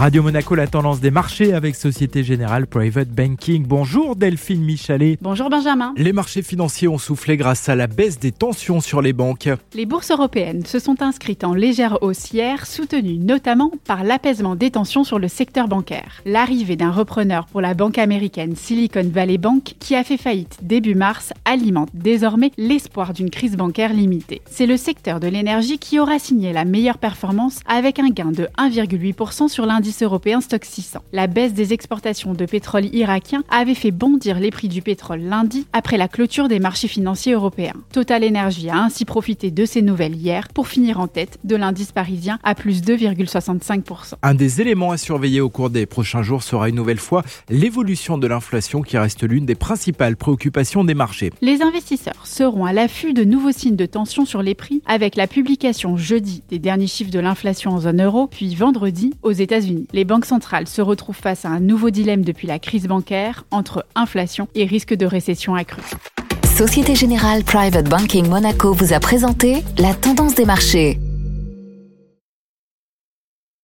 Radio Monaco, la tendance des marchés avec Société Générale Private Banking. Bonjour Delphine Michalet. Bonjour Benjamin. Les marchés financiers ont soufflé grâce à la baisse des tensions sur les banques. Les bourses européennes se sont inscrites en légère hausse hier, soutenues notamment par l'apaisement des tensions sur le secteur bancaire. L'arrivée d'un repreneur pour la banque américaine Silicon Valley Bank, qui a fait faillite début mars, alimente désormais l'espoir d'une crise bancaire limitée. C'est le secteur de l'énergie qui aura signé la meilleure performance avec un gain de 1,8% sur l'indice européen Stock 600. La baisse des exportations de pétrole irakien avait fait bondir les prix du pétrole lundi après la clôture des marchés financiers européens. Total Energy a ainsi profité de ces nouvelles hier pour finir en tête de l'indice parisien à plus 2,65%. Un des éléments à surveiller au cours des prochains jours sera une nouvelle fois l'évolution de l'inflation qui reste l'une des principales préoccupations des marchés. Les investisseurs seront à l'affût de nouveaux signes de tension sur les prix avec la publication jeudi des derniers chiffres de l'inflation en zone euro, puis vendredi aux Les banques centrales se retrouvent face à un nouveau dilemme depuis la crise bancaire entre inflation et risque de récession accrue. Société Générale Private Banking Monaco vous a présenté la tendance des marchés.